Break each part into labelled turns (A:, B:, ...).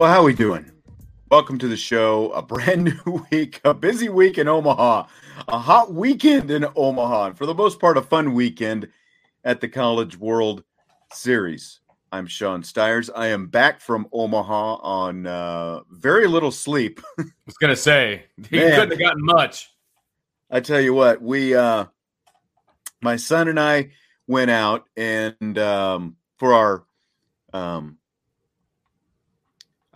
A: Well, how are we doing? Welcome to the show. A brand new week, a busy week in Omaha, a hot weekend in Omaha, and for the most part, a fun weekend at the College World Series. I'm Sean Stires. I am back from Omaha on uh, very little sleep.
B: I was gonna say he Man, couldn't have gotten much.
A: I tell you what, we, uh, my son and I, went out and um, for our um,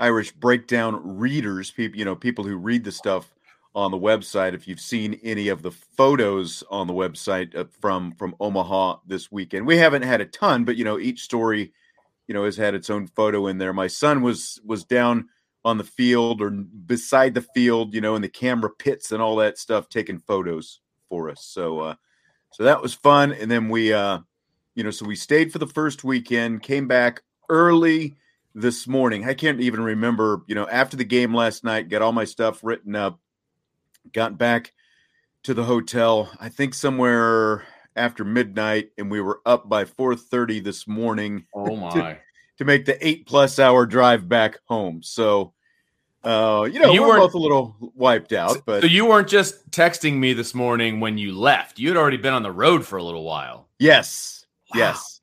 A: Irish breakdown readers, people you know, people who read the stuff on the website. If you've seen any of the photos on the website uh, from from Omaha this weekend, we haven't had a ton, but you know, each story, you know, has had its own photo in there. My son was was down on the field or beside the field, you know, in the camera pits and all that stuff, taking photos for us. So, uh, so that was fun. And then we, uh, you know, so we stayed for the first weekend, came back early this morning. I can't even remember, you know, after the game last night, got all my stuff written up, got back to the hotel, I think somewhere after midnight, and we were up by 4:30 this morning.
B: Oh my.
A: To, to make the eight plus hour drive back home. So uh, you know, you we're both a little wiped out, but
B: so you weren't just texting me this morning when you left. You had already been on the road for a little while.
A: Yes. Wow. Yes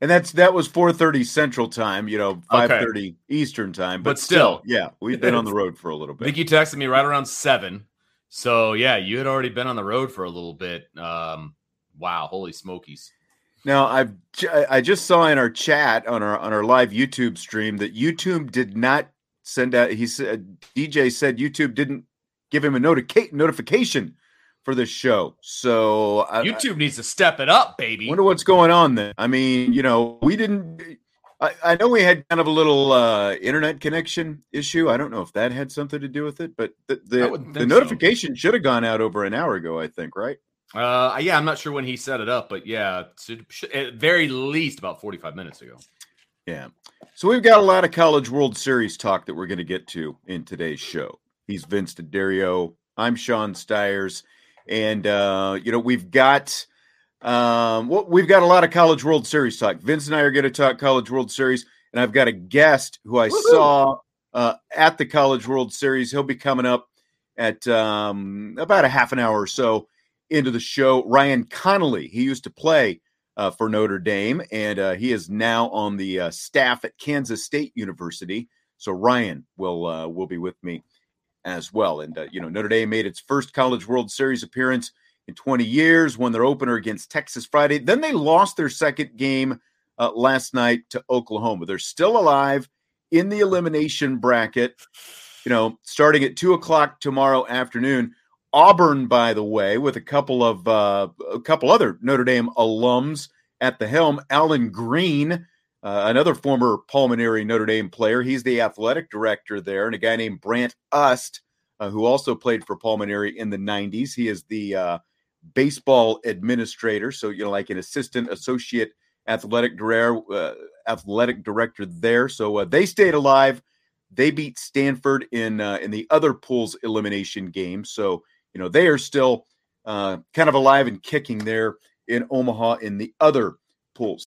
A: and that's that was 4:30 Central Time, you know, 5:30 okay. Eastern Time. But, but still, still, yeah, we've been on the road for a little bit.
B: I think you texted me right around seven. So yeah, you had already been on the road for a little bit. Um, wow, holy smokies!
A: Now I've I just saw in our chat on our on our live YouTube stream that YouTube did not send out. He said DJ said YouTube didn't give him a notica- notification for this show. So
B: YouTube I, needs to step it up, baby.
A: Wonder what's going on there. I mean, you know, we didn't. I, I know we had kind of a little uh, internet connection issue. I don't know if that had something to do with it, but the the, the notification so. should have gone out over an hour ago. I think, right?
B: Uh, yeah, I'm not sure when he set it up, but yeah, at very least about 45 minutes ago.
A: Yeah. So we've got a lot of College World Series talk that we're going to get to in today's show. He's Vince D'Addario. I'm Sean Stires and uh, you know we've got um, well, we've got a lot of College World Series talk. Vince and I are going to talk College World Series, and I've got a guest who I Woo-hoo! saw uh, at the College World Series. He'll be coming up at um, about a half an hour or so into the show. Ryan Connolly, he used to play uh, for Notre Dame, and uh, he is now on the uh, staff at Kansas State University. So Ryan will uh, will be with me as well. And, uh, you know, Notre Dame made its first College World Series appearance in 20 years, won their opener against Texas Friday. Then they lost their second game uh, last night to Oklahoma. They're still alive in the elimination bracket, you know, starting at two o'clock tomorrow afternoon. Auburn, by the way, with a couple of uh, a couple other Notre Dame alums at the helm. Allen Greene, uh, another former Paul Mainieri Notre Dame player. He's the athletic director there, and a guy named Brant Ust, uh, who also played for Paul Mainieri in the 90s. He is the uh, baseball administrator, so you know, like an assistant associate athletic director, uh, athletic director there. So uh, they stayed alive. They beat Stanford in in the other pool's elimination game. So you know they are still kind of alive and kicking there in Omaha in the other pools.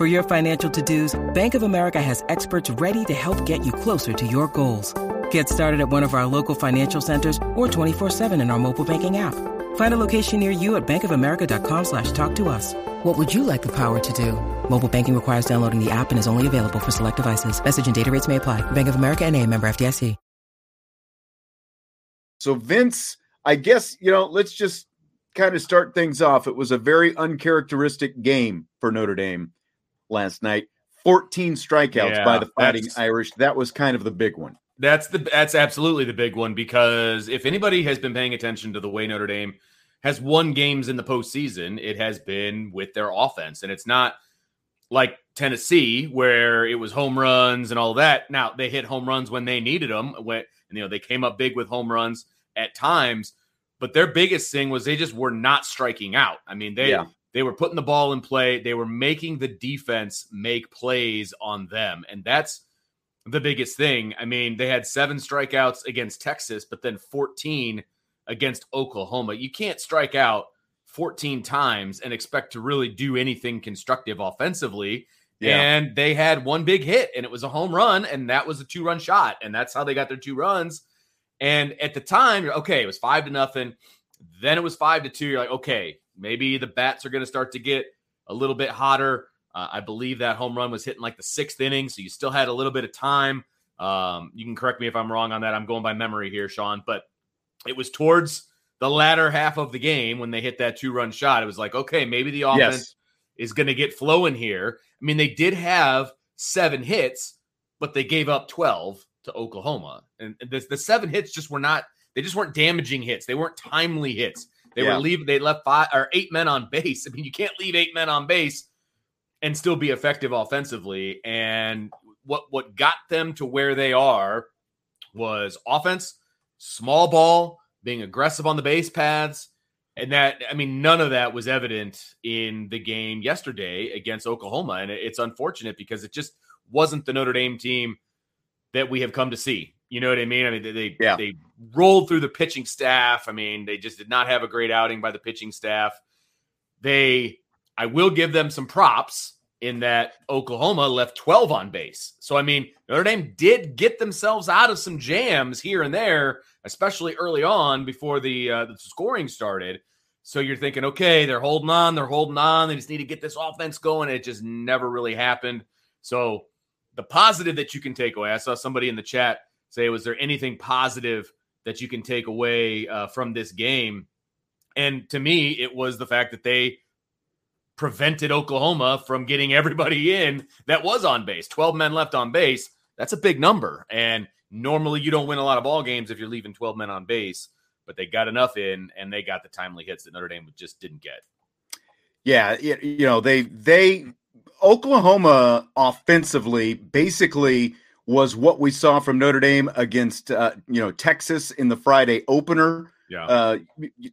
C: For your financial to-dos, Bank of America has experts ready to help get you closer to your goals. Get started at one of our local financial centers or 24-7 in our mobile banking app. Find a location near you at bankofamerica.com slash talk to us. What would you like the power to do? Mobile banking requires downloading the app and is only available for select devices. Message and data rates may apply. Bank of America and a member FDIC.
A: So Vince, I guess, you know, let's just kind of start things off. It was a very uncharacteristic game for Notre Dame last night. 14 strikeouts
B: Yeah,
A: by the Fighting Irish. That was kind of the big one.
B: That's the that's absolutely the big one because if anybody has been paying attention to the way Notre Dame has won games in the postseason, it has been with their offense, and it's not like Tennessee where it was home runs and all that. Now they hit home runs when they needed them. When you know they came up big with home runs at times, but their biggest thing was they just were not striking out. I mean they
A: Yeah.
B: They were putting the ball in play. They were making the defense make plays on them, and that's the biggest thing. I mean, they had seven strikeouts against Texas, but then 14 against Oklahoma. You can't strike out 14 times and expect to really do anything constructive offensively.
A: Yeah.
B: And they had one big hit, and it was a home run, and that was a two run shot. And that's how they got their two runs. And at the time, you're okay, it was five to nothing. Then it was five to two. You're like, okay, maybe the bats are going to start to get a little bit hotter. Uh, I believe that home run was hitting like the sixth inning, so you still had a little bit of time. Um, you can correct me if I'm wrong on that. I'm going by memory here, Sean, but it was towards the latter half of the game when they hit that two run shot. It was like, okay, maybe the offense
A: Yes.
B: is going to get flowing here. I mean, they did have seven hits, but they gave up 12 to Oklahoma. And the, the seven hits just were not, they just weren't damaging hits. They weren't timely hits. They
A: Yeah.
B: were leaving, they left five or eight men on base. I mean, you can't leave eight men on base and still be effective offensively. And what what got them to where they are was offense, small ball, being aggressive on the base paths. And that, I mean, none of that was evident in the game yesterday against Oklahoma. And it's unfortunate because it just wasn't the Notre Dame team that we have come to see. You know what I mean? I mean, they they,
A: Yeah.
B: they rolled through the pitching staff. I mean, they just did not have a great outing by the pitching staff. They, I will give them some props in that Oklahoma left 12 on base. So, I mean, Notre Dame did get themselves out of some jams here and there, especially early on before the, uh, the scoring started. So you're thinking, okay, they're holding on, they're holding on. They just need to get this offense going. It just never really happened. So the positive that you can take away, I saw somebody in the chat say, was there anything positive that you can take away uh, from this game? And to me, it was the fact that they prevented Oklahoma from getting everybody in that was on base. 12 men left on base. That's a big number. And normally you don't win a lot of ball games if you're leaving 12 men on base, but they got enough in and they got the timely hits that Notre Dame just didn't get.
A: Yeah, you know, they they Oklahoma offensively basically was what we saw from Notre Dame against uh, you know Texas in the Friday opener.
B: Yeah.
A: Uh,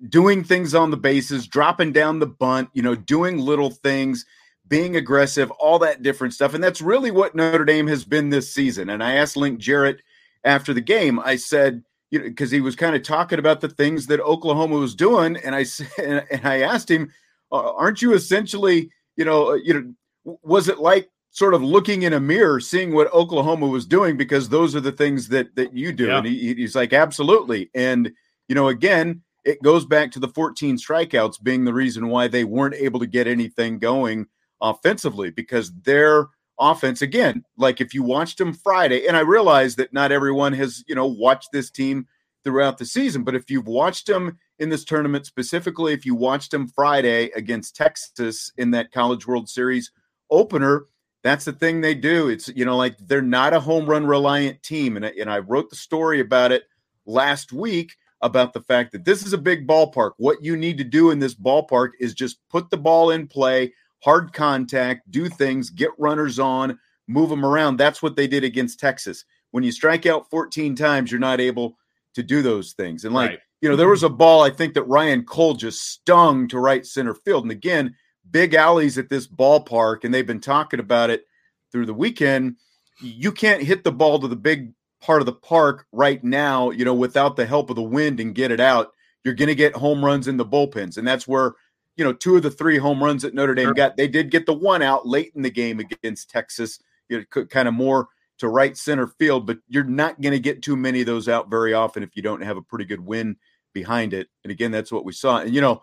A: doing things on the bases, dropping down the bunt, you know, doing little things, being aggressive, all that different stuff. And that's really what Notre Dame has been this season. And I asked Link Jarrett after the game, I said, you know, because he was kind of talking about the things that Oklahoma was doing, and I said, and I asked him, "Aren't you essentially, you know, you know, was it like sort of looking in a mirror, seeing what Oklahoma was doing because those are the things that that you do. Yeah. And he, he's like, absolutely. And you know, again, it goes back to the 14 strikeouts being the reason why they weren't able to get anything going offensively because their offense, again, like if you watched them Friday, and I realize that not everyone has you know watched this team throughout the season, but if you've watched them in this tournament specifically, if you watched them Friday against Texas in that College World Series opener that's the thing they do. It's you know like they're not a home run reliant team, and and I wrote the story about it last week about the fact that this is a big ballpark. What you need to do in this ballpark is just put the ball in play, hard contact, do things, get runners on, move them around. That's what they did against Texas. When you strike out 14 times, you're not able to do those things. And like, right. you know, there mm-hmm. was a ball I think that Ryan Cole just stung to right center field. And again, big alleys at this ballpark, and they've been talking about it through the weekend. You can't hit the ball to the big part of the park right now, you know, without the help of the wind and get it out. You're going to get home runs in the bullpens, and that's where you know two of the three home runs that Notre Dame got. They did get the one out late in the game against Texas, you know, kind of more to right center field, but you're not going to get too many of those out very often if you don't have a pretty good win behind it. And again, that's what we saw. And you know,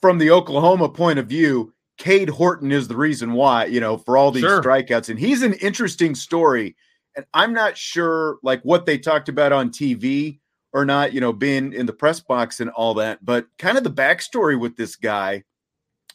A: from the Oklahoma point of view, Cade Horton is the reason why, you know, for all these sure. strikeouts. And he's an interesting story. And I'm not sure like what they talked about on TV or not, you know, being in the press box and all that, but kind of the backstory with this guy.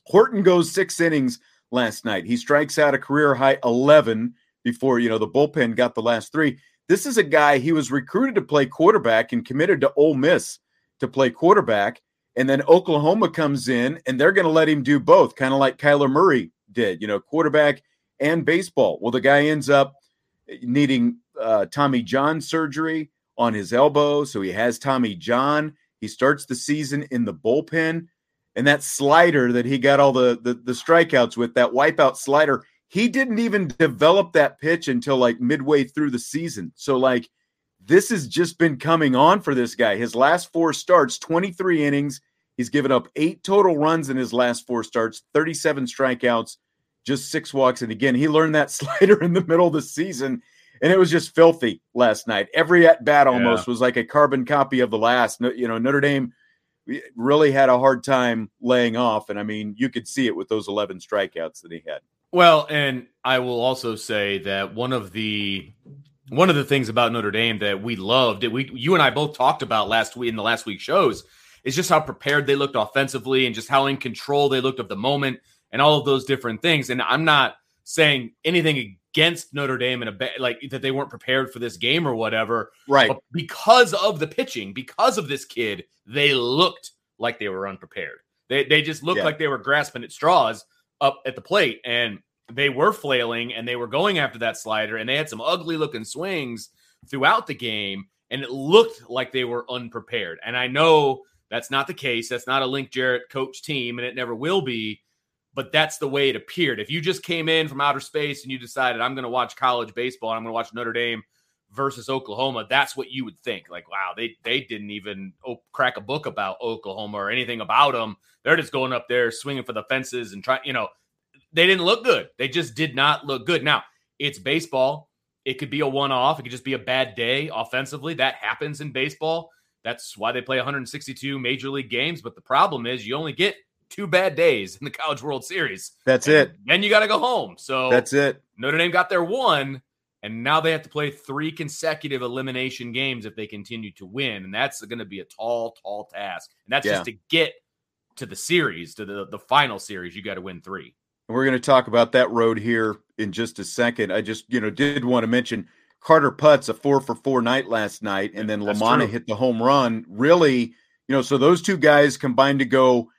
A: Horton goes six innings last night. He strikes out a career high 11 before, you know, the bullpen got the last three. This is a guy he was recruited to play quarterback and committed to Ole Miss to play quarterback. And then Oklahoma comes in and they're going to let him do both, kind of like Kyler Murray did, you know, quarterback and baseball. Well, the guy ends up needing uh, Tommy John surgery on his elbow. So he has Tommy John. He starts the season in the bullpen. And that slider that he got all the, the, the strikeouts with, that wipeout slider, he didn't even develop that pitch until like midway through the season. So, like, this has just been coming on for this guy. His last four starts, 23 innings. He's given up eight total runs in his last four starts, 37 strikeouts, just six walks. And again, he learned that slider in the middle of the season, and it was just filthy last night. Every at bat almost yeah. was like a carbon copy of the last. You know, Notre Dame really had a hard time laying off. And I mean, you could see it with those 11 strikeouts that he had.
B: Well, and I will also say that one of the one of the things about Notre Dame that we loved, that we you and I both talked about last week in the last week shows, is just how prepared they looked offensively and just how in control they looked of the moment and all of those different things. And I'm not saying anything against Notre Dame and a like that they weren't prepared for this game or whatever.
A: Right. But
B: because of the pitching, because of this kid, they looked like they were unprepared. They they just looked yeah. like they were grasping at straws up at the plate. And they were flailing and they were going after that slider and they had some ugly looking swings throughout the game and it looked like they were unprepared. And I know that's not the case. That's not a Link Jarrett coach team and it never will be, but that's the way it appeared. If you just came in from outer space and you decided I'm going to watch college baseball and I'm going to watch Notre Dame versus Oklahoma, that's what you would think. Like, wow, they they didn't even oh, crack a book about Oklahoma or anything about them. They're just going up there swinging for the fences and trying, you know, they didn't look good. They just did not look good. Now, it's baseball. It could be a one off. It could just be a bad day offensively. That happens in baseball. That's why they play 162 major league games. But the problem is you only get two bad days in the College World Series.
A: That's
B: and
A: it.
B: Then you got to go home. So
A: that's it.
B: Notre Dame got their one, and now they have to play three consecutive elimination games if they continue to win. And that's going to be a tall, tall task. And that's yeah. just to get to the series, to the, the final series. You got to win three.
A: We're going to talk about that road here in just a second. I just, you know, did want to mention Carter Putz, a four for four night last night, and then Lamanna hit the home run. Really, you know, so those two guys combined to go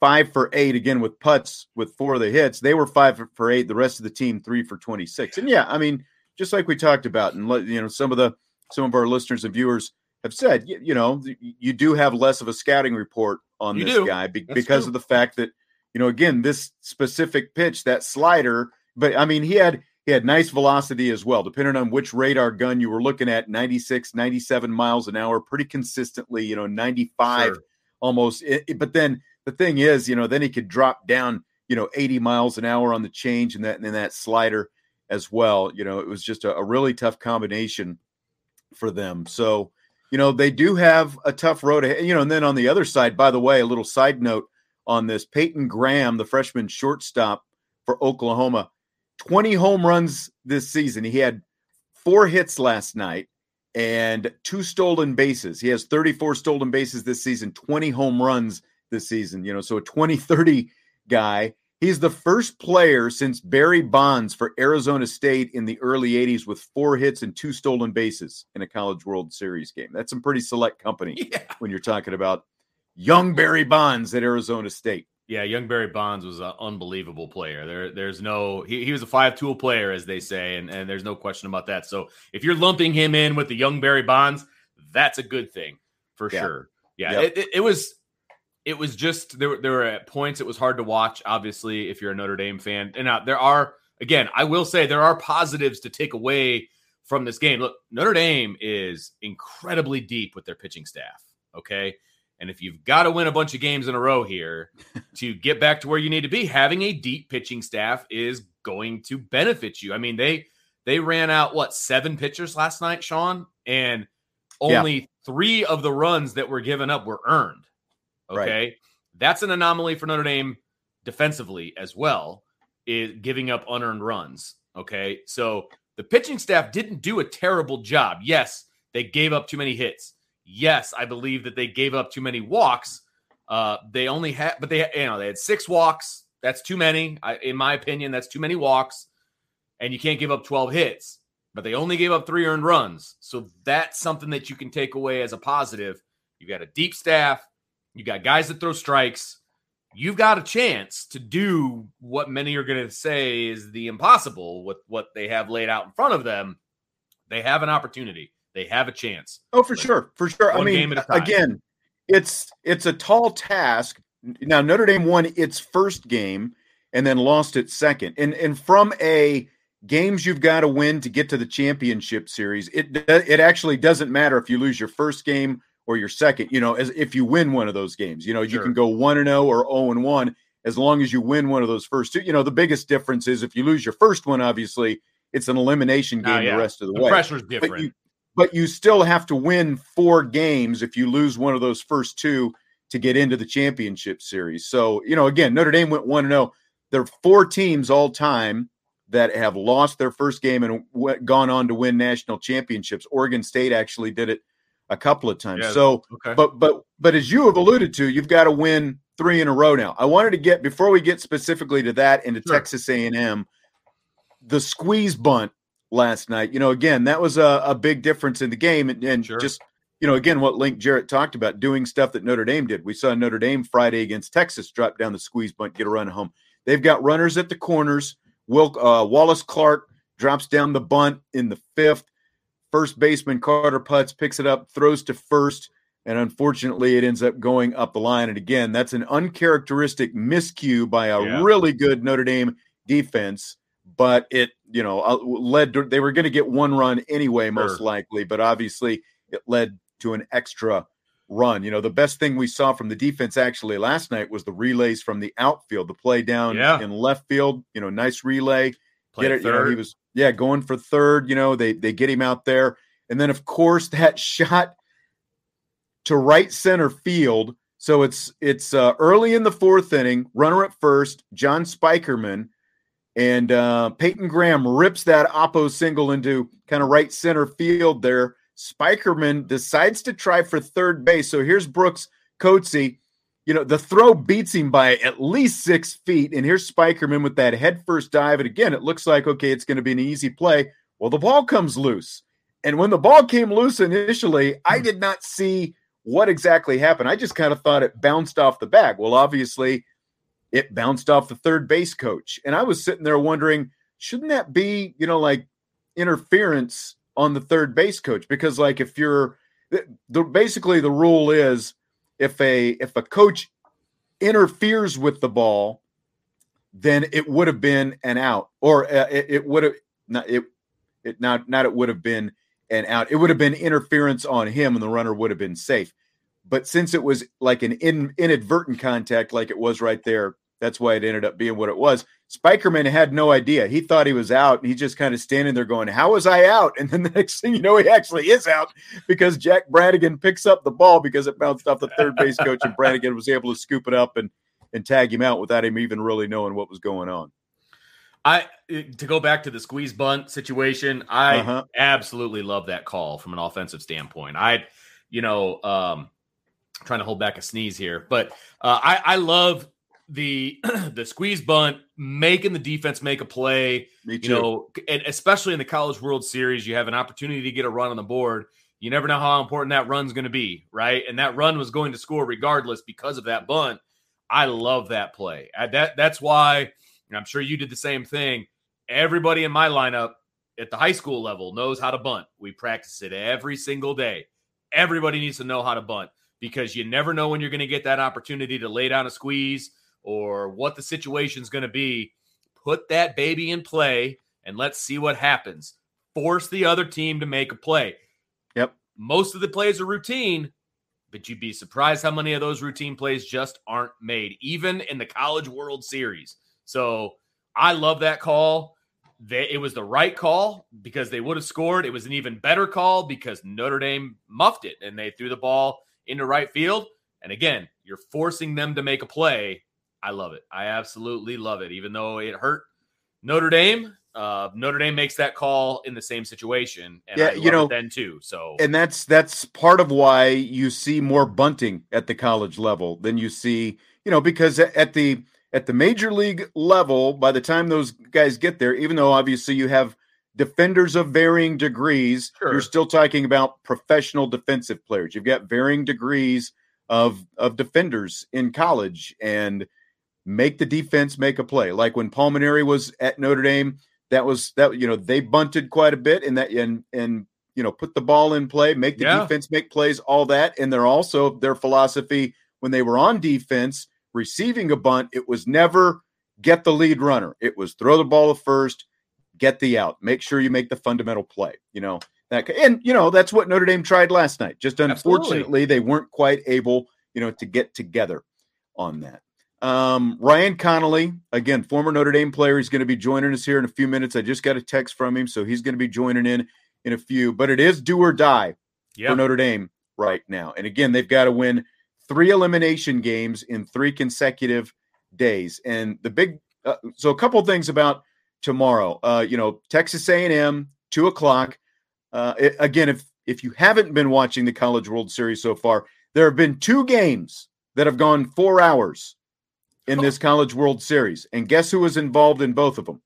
A: five for eight again with Putz with four of the hits. They were five for eight. The rest of the team three for 26. And yeah, I mean, just like we talked about, and you know, some of the some of our listeners and viewers have said, you, you know, you do have less of a scouting report on
B: You
A: this
B: do.
A: guy be- because
B: true.
A: of the fact that, you know, again, this specific pitch, that slider, but I mean, he had he had nice velocity as well, depending on which radar gun you were looking at, 96, 97 miles an hour, pretty consistently, you know, 95
B: Sure.
A: almost. It- it- but then the thing is, you know, then he could drop down, you know, 80 miles an hour on the change and that and that slider as well. You know, it was just a, a really tough combination for them. So, you know, they do have a tough road ahead. You know, and then on the other side, by the way, a little side note on this Peyton Graham, the freshman shortstop for Oklahoma, 20 home runs this season. He had four hits last night and two stolen bases. He has 34 stolen bases this season, 20 home runs this season, you know, so a 20 30 guy. He's the first player since Barry Bonds for Arizona State in the early 80s with four hits and two stolen bases in a College World Series game. That's some pretty select company
B: Yeah.
A: when you're talking about young Barry Bonds at Arizona State.
B: Yeah, young Barry Bonds was an unbelievable player. There, there's no he, he was a five tool player, as they say, and, and there's no question about that. So if you're lumping him in with the young Barry Bonds, that's a good thing for
A: Yeah.
B: sure. Yeah,
A: Yep.
B: it, it, it was it was just there. were- There were at points it was hard to watch. Obviously, if you're a Notre Dame fan, and uh, there are again, I will say there are positives to take away from this game. Look, Notre Dame is incredibly deep with their pitching staff. Okay. And if you've got to win a bunch of games in a row here to get back to where you need to be, having a deep pitching staff is going to benefit you. I mean, they they ran out what seven pitchers last night, Sean, and
A: Yeah.
B: only three of the runs that were given up were earned.
A: Right.
B: Okay. That's an anomaly for Notre Dame defensively as well, is giving up unearned runs. Okay. So the pitching staff didn't do a terrible job. Yes, they gave up too many hits. Yes, I believe that they gave up too many walks. Uh, they only had, but they, you know, they had six walks. That's too many, I, in my opinion. That's too many walks, and you can't give up twelve hits. But they only gave up three earned runs, so that's something that you can take away as a positive. You got a deep staff. You got guys that throw strikes. You've got a chance to do what many are going to say is the impossible with what they have laid out in front of them. They have an opportunity. They have a chance.
A: Oh, for sure, for sure. I mean,
B: game at a time.
A: again, it's it's a tall task. Now Notre Dame won its first game and then lost its second, and and from a games you've got to win to get to the championship series. It it actually doesn't matter if you lose your first game or your second. You know, as if you win one of those games, you know, you can go one and zero or zero and one as long as you win one of those first two. You know, the biggest difference is if you lose your first one, obviously it's an elimination game
B: Ah, yeah.
A: the rest of the,
B: The
A: way
B: pressure's different.
A: you but you still have to win four games if you lose one of those first two to get into the championship series. So, you know, again, Notre Dame went 1 0. There are four teams all time that have lost their first game and w- gone on to win national championships. Oregon State actually did it a couple of times.
B: Yeah.
A: So,
B: okay.
A: but but but as you have alluded to, you've got to win three in a row now. I wanted to get before we get specifically to that into
B: Sure.
A: Texas A&M, the squeeze bunt last night. You know, again, that was a, a big difference in the game, and, and
B: Sure.
A: just you know, again, what Link Jarrett talked about doing stuff that Notre Dame did. We saw Notre Dame Friday against Texas drop down the squeeze bunt, get a run home. They've got runners at the corners. Will uh, Wallace Clark drops down the bunt in the fifth. First baseman Carter Putz picks it up, throws to first, and unfortunately, it ends up going up the line. And again, that's an uncharacteristic miscue by a
B: Yeah.
A: really good Notre Dame defense. But it, you know, uh, led. To, they were going to get one run anyway, most
B: Sure.
A: likely. But obviously, it led to an extra run. You know, the best thing we saw from the defense actually last night was the relays from the outfield, the play down
B: Yeah.
A: in left field. You know, nice relay
B: Played
A: get it. You know, he was yeah going for third. You know, they they get him out there, and then of course that shot to right center field. So it's it's uh, early in the fourth inning. Runner at first, John Spikerman, and uh, Peyton Graham rips that oppo single into kind of right center field there. Spikerman decides to try for third base. So here's Brooks Coetzee. You know, the throw beats him by at least six feet. And here's Spikerman with that head first dive. And again, it looks like, okay, it's going to be an easy play. Well, the ball comes loose. And when the ball came loose initially, I did not see what exactly happened. I just kind of thought it bounced off the bag. Well, obviously, it bounced off the third base coach. And I was sitting there wondering, shouldn't that be, you know, like interference on the third base coach? Because, like, if you're the, basically the rule is if a if a coach interferes with the ball, then it would have been an out, or uh, it, it would have not it it not not it would have been an out. It would have been interference on him, and the runner would have been safe. But since it was like an in, inadvertent contact, like it was right there, that's why it ended up being what it was. Spikerman had no idea. He thought he was out, and he's just kind of standing there going, "How was I out?" And then the next thing you know, he actually is out because Jack Brannigan picks up the ball because it bounced off the third base coach, and Brannigan was able to scoop it up and and tag him out without him even really knowing what was going on.
B: I to go back to the squeeze bunt situation, I uh-huh. absolutely love that call from an offensive standpoint. I, you know, um, trying to hold back a sneeze here, but uh, I, I love the the squeeze bunt, making the defense make a play.
A: You
B: know, and especially in the College World Series, you have an opportunity to get a run on the board. You never know how important that run's going to be, right? And that run was going to score regardless because of that bunt. I love that play. That that's why I'm sure you did the same thing. Everybody in my lineup at the high school level knows how to bunt. We practice it every single day. Everybody needs to know how to bunt because you never know when you're going to get that opportunity to lay down a squeeze or what the situation's going to be, put that baby in play and let's see what happens. Force the other team to make a play.
A: Yep.
B: Most of the plays are routine, but you'd be surprised how many of those routine plays just aren't made, even in the College World Series. So I love that call. They, it was the right call because they would have scored. It was an even better call because Notre Dame muffed it and they threw the ball into right field. And again, you're forcing them to make a play I love it. I absolutely love it. Even though it hurt Notre Dame, uh, Notre Dame makes that call in the same situation, and
A: yeah, you know,
B: then too. So,
A: and that's that's part of why you see more bunting at the college level than you see, you know, because at the at the major league level, by the time those guys get there, even though obviously you have defenders of varying degrees, sure. you're still talking about professional defensive players. You've got varying degrees of of defenders in college, and make the defense make a play. Like when Paul Mainieri was at Notre Dame, that was that you know they bunted quite a bit and that and and you know put the ball in play, make the yeah. defense make plays, all that. And they're also their philosophy when they were on defense receiving a bunt, it was never get the lead runner. It was throw the ball to first, get the out, make sure you make the fundamental play. You know that and you know that's what Notre Dame tried last night. Just unfortunately, Absolutely. they weren't quite able, you know, to get together on that. Um, Ryan Connolly, again, former Notre Dame player, he's going to be joining us here in a few minutes. I just got a text from him, so he's going to be joining in in a few. But it is do or die yep. for Notre Dame right now. And again, they've got to win three elimination games in three consecutive days. And the big, uh, so a couple things about tomorrow. Uh, you know, Texas A&M, two o'clock. Uh, it, again, if if you haven't been watching the College World Series so far, there have been two games that have gone four hours in this College World Series. And guess who was involved in both of them?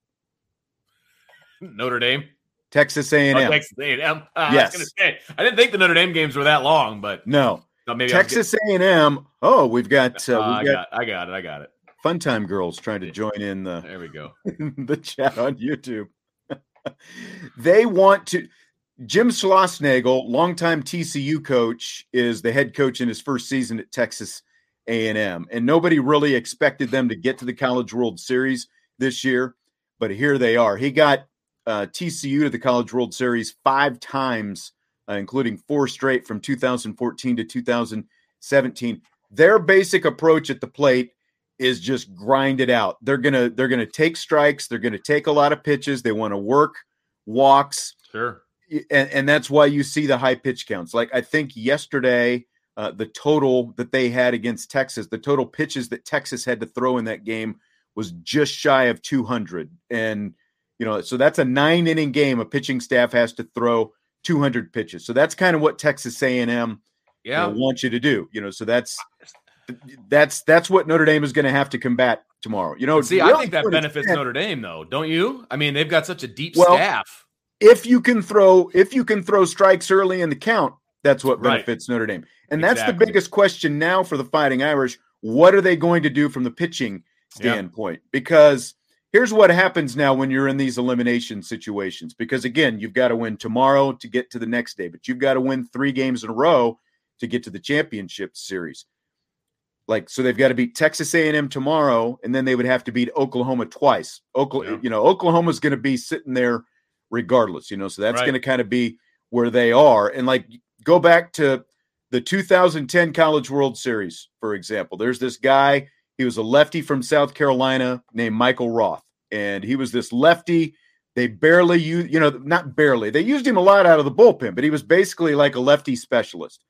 B: Notre Dame.
A: Texas A&M.
B: Oh, Texas A&M. Uh,
A: yes.
B: I, say, I didn't think the Notre Dame games were that long, but
A: no. maybe Texas A&M. Oh, we've got. Uh,
B: uh, we've got I, got, I got it. I got it.
A: Fun time girls trying to join in the.
B: There we go.
A: the chat on YouTube. they want to. Jim Schlossnagle, longtime TCU coach, is the head coach in his first season at Texas a&M. And nobody really expected them to get to the College World Series this year, but here they are. He got uh, TCU to the College World Series five times, uh, including four straight from 2014 to 2017. Their basic approach at the plate is just grind it out. They're gonna they're gonna take strikes. They're gonna take a lot of pitches. They want to work walks.
B: Sure.
A: And, and that's why you see the high pitch counts. Like I think yesterday uh, the total that they had against Texas, the total pitches that Texas had to throw in that game was just shy of 200. And, you know, so that's a nine inning game. A pitching staff has to throw 200 pitches. So that's kind of what Texas A&M
B: yeah.
A: You know, wants you to do, you know, so that's, that's, that's what Notre Dame is going to have to combat tomorrow. You know,
B: see, really I think that benefits Notre Dame though. Don't you? I mean, they've got such a deep
A: well,
B: staff.
A: If you can throw, if you can throw strikes early in the count, that's what benefits right. Notre Dame. And that's the biggest question now for the Fighting Irish. What are they going to do from the pitching standpoint? Because here's what happens now when you're in these elimination situations because again you've got to win tomorrow to get to the next day but you've got to win three games in a row to get to the championship series like so they've got to beat texas a&m tomorrow and then they would have to beat oklahoma twice oklahoma yeah. you know oklahoma's going to be sitting there regardless you know so that's right. going to kind of be where they are and like go back to the 2010 college world series for example there's this guy he was a lefty from south carolina named michael roth and he was this lefty. They barely use, you know, not barely. They used him a lot out of the bullpen, but he was basically like a lefty specialist.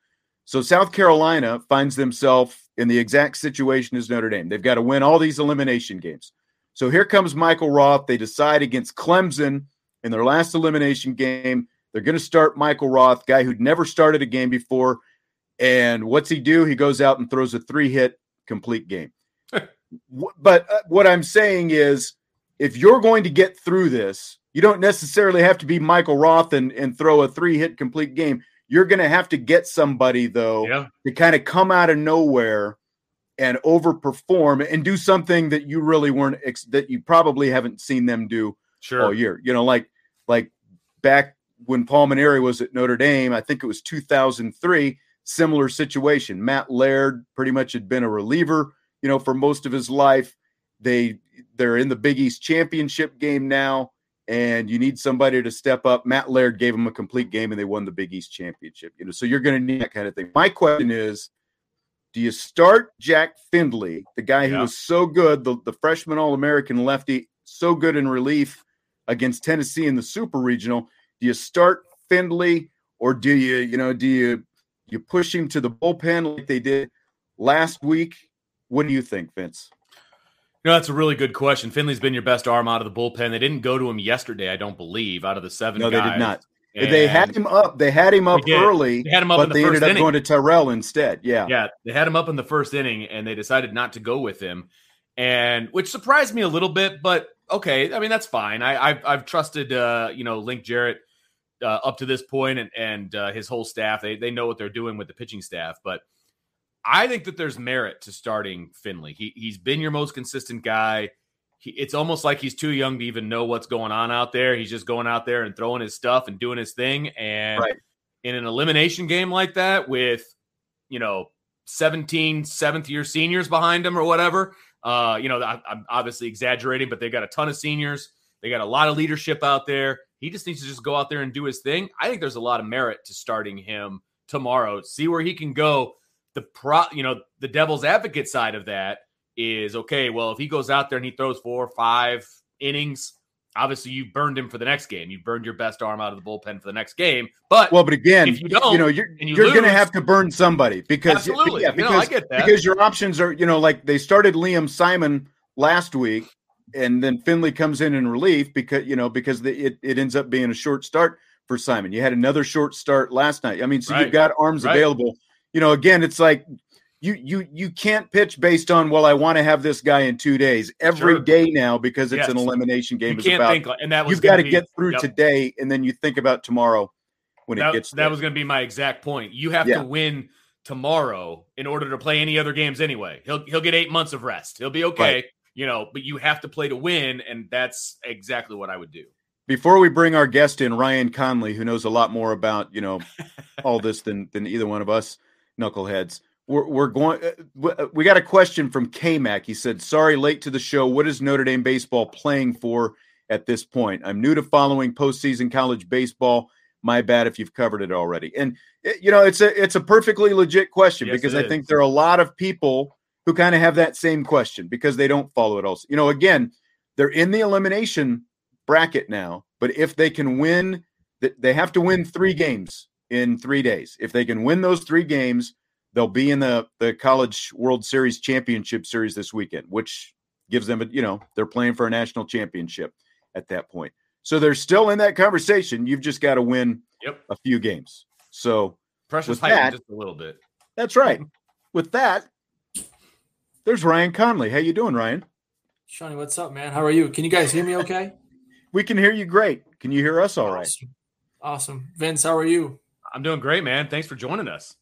A: So South Carolina finds themselves in the exact situation as Notre Dame. They've got to win all these elimination games. So here comes Michael Roth. They decide against Clemson in their last elimination game. They're going to start Michael Roth, guy who'd never started a game before. And what's he do? He goes out and throws a three hit complete game. but uh, what I'm saying is if you're going to get through this, you don't necessarily have to be Michael Roth and, and throw a three hit complete game. You're going to have to get somebody, though, yeah. to kind of come out of nowhere and overperform and do something that you really weren't, ex- that you probably haven't seen them do sure. all year. You know, like, like back when Paul Mainieri was at Notre Dame, I think it was 2003, similar situation. Matt Laird pretty much had been a reliever, you know, for most of his life they they're in the Big East championship game now, and you need somebody to step up. Matt Laird gave them a complete game, and they won the Big East championship. You know, so you're going to need that kind of thing. My question is, do you start Jack Findlay, the guy who was so good, the, the freshman All American lefty, so good in relief against Tennessee in the Super Regional? Do you start Findlay, or do you, you know, do you you push him to the bullpen like they did last week? What do you think, Vince?
B: No, that's a really good question. Findlay's been your best arm out of the bullpen. They didn't go to him yesterday, I don't believe, out of the seven.
A: No,
B: guys.
A: they did not. And they had him up. They had him up early.
B: They had him up,
A: but
B: the
A: they ended up
B: inning.
A: going to Tyrrell instead. Yeah,
B: yeah. They had him up in the first inning, and they decided not to go with him, and which surprised me a little bit. But okay, I mean that's fine. I, have I've trusted uh, you know Link Jarrett uh, up to this point, and and uh, his whole staff. They they know what they're doing with the pitching staff, but. I think that there's merit to starting Findlay. He he's been your most consistent guy he, it's almost like he's too young to even know what's going on out there. He's just going out there and throwing his stuff and doing his thing. And right. in an elimination game like that, with you know 17 seventh year seniors behind him or whatever, uh, you know, I, I'm obviously exaggerating, but they got a ton of seniors. They got a lot of leadership out there. He just needs to just go out there and do his thing. I think there's a lot of merit to starting him tomorrow. See where he can go. The pro, you know, the devil's advocate side of that is okay, well, if he goes out there and he throws four, or five innings, obviously you burned him for the next game. You burned your best arm out of the bullpen for the next game. But
A: well, but again, if you don't, you know, you're you are going to have to burn somebody because
B: absolutely,
A: yeah,
B: because, you know, I get that
A: because your options are, you know, like they started Liam Simon last week, and then Findlay comes in in relief because you know because the, it it ends up being a short start for Simon. You had another short start last night. I mean, so right. you've got arms right. available. You know, again, it's like you you you can't pitch based on well I want to have this guy in two days every sure. day now because it's yes. an elimination game.
B: You can't
A: about,
B: think, and that
A: you've got to get through yep. today, and then you think about tomorrow when
B: that,
A: it gets.
B: That there. was going to be my exact point. You have yeah. to win tomorrow in order to play any other games anyway. He'll he'll get eight months of rest. He'll be okay, right. You know. But you have to play to win, and that's exactly what I would do.
A: Before we bring our guest in, Ryan Conley, who knows a lot more about you know all this than than either one of us knuckleheads we're, we're going uh, uh, we got a question from k-mac. He said sorry late to the show. What is notre dame baseball playing for at this point? I'm new to following postseason college baseball. My bad if you've covered it already. And eh, you know it's a it's a perfectly legit question yes, because i think there are a lot of people who kind of have that same question because they don't follow it also you know again they're in the elimination bracket now but if they can win they have to win three games in three days. If they can win those three games they'll be in the the college world series championship series this weekend which gives them a you know they're playing for a national championship at that point. So they're still in that conversation. You've just got to win
B: yep.
A: a few games. So
B: precious that, just a little bit.
A: That's right. With that there's ryan conley how you doing ryan
D: shawnee what's up man how are you can you guys hear me okay
A: we can hear you great can you hear us all right
D: awesome. awesome vince how are you
B: i'm doing great man thanks for joining us